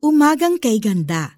Umagang kay ganda.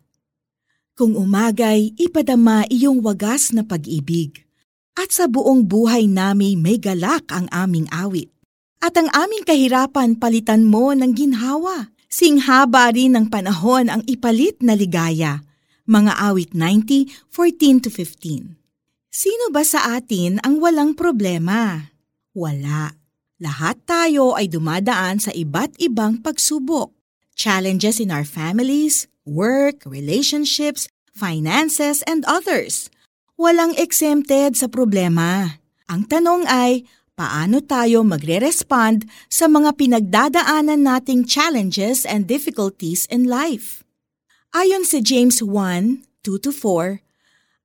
Kung umagay, ipadama iyong wagas na pag-ibig. At sa buong buhay nami may galak ang aming awit. At ang aming kahirapan palitan mo ng ginhawa. Singhaba rin ng panahon ang ipalit na ligaya. Mga awit 90, 14 to 15. Sino ba sa atin ang walang problema? Wala. Lahat tayo ay dumadaan sa iba't ibang pagsubok. Challenges in our families, work, relationships, finances, and others. Walang exempted sa problema. Ang tanong ay, paano tayo magre-respond sa mga pinagdadaanan nating challenges and difficulties in life? Ayon sa James 1, 2-4,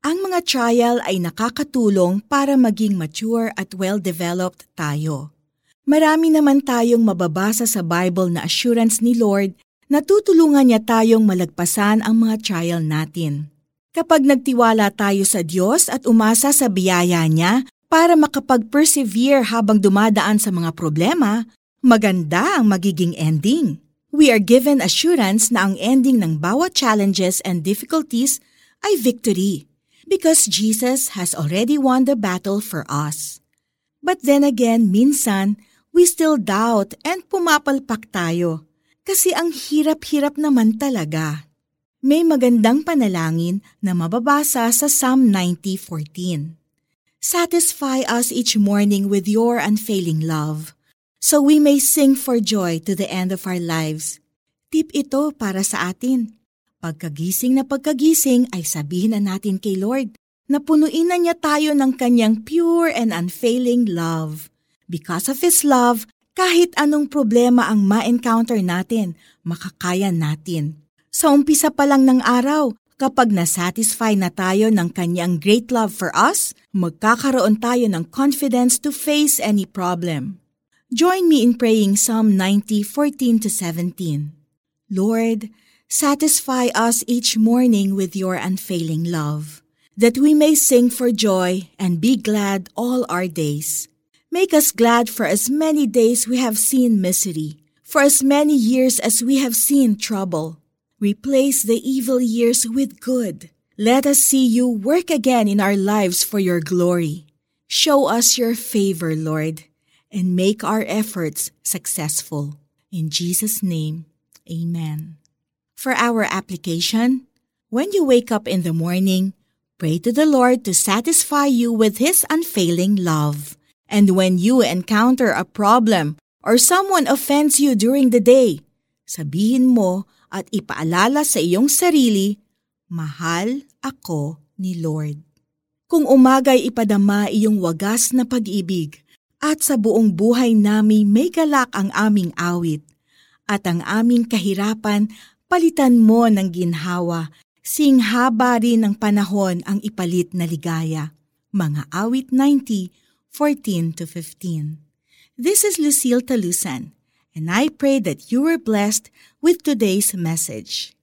ang mga trial ay nakakatulong para maging mature at well-developed tayo. Marami naman tayong mababasa sa Bible na assurance ni Lord na tutulungan niya tayong malagpasan ang mga trial natin. Kapag nagtiwala tayo sa Diyos at umasa sa biyaya niya para makapag-persevere habang dumadaan sa mga problema, maganda ang magiging ending. We are given assurance na ang ending ng bawat challenges and difficulties ay victory because Jesus has already won the battle for us. But then again, minsan, we still doubt and pumapalpak tayo kasi ang hirap-hirap naman talaga. May magandang panalangin na mababasa sa Psalm 90.14. Satisfy us each morning with your unfailing love, so we may sing for joy to the end of our lives. Tip ito para sa atin. Pagkagising na pagkagising ay sabihin na natin kay Lord na punuin na niya tayo ng kanyang pure and unfailing love. Because of His love, kahit anong problema ang ma-encounter natin, makakaya natin. Sa umpisa pa lang ng araw, kapag nasatisfy na tayo ng kanyang great love for us, magkakaroon tayo ng confidence to face any problem. Join me in praying Psalm 90, 14-17. Lord, satisfy us each morning with your unfailing love, that we may sing for joy and be glad all our days. Make us glad for as many days we have seen misery, for as many years as we have seen trouble. Replace the evil years with good. Let us see you work again in our lives for your glory. Show us your favor, Lord, and make our efforts successful. In Jesus' name, amen. For our application, when you wake up in the morning, pray to the Lord to satisfy you with His unfailing love. And when you encounter a problem or someone offends you during the day, sabihin mo at ipaalala sa iyong sarili, Mahal ako ni Lord. Kung umagay ipadama iyong wagas na pag-ibig, at sa buong buhay nami may galak ang aming awit, at ang aming kahirapan palitan mo ng ginhawa, singhaba rin ng panahon ang ipalit na ligaya. Mga awit 90, 14 to 15. This is Lucille Talusan, and I pray that you were blessed with today's message.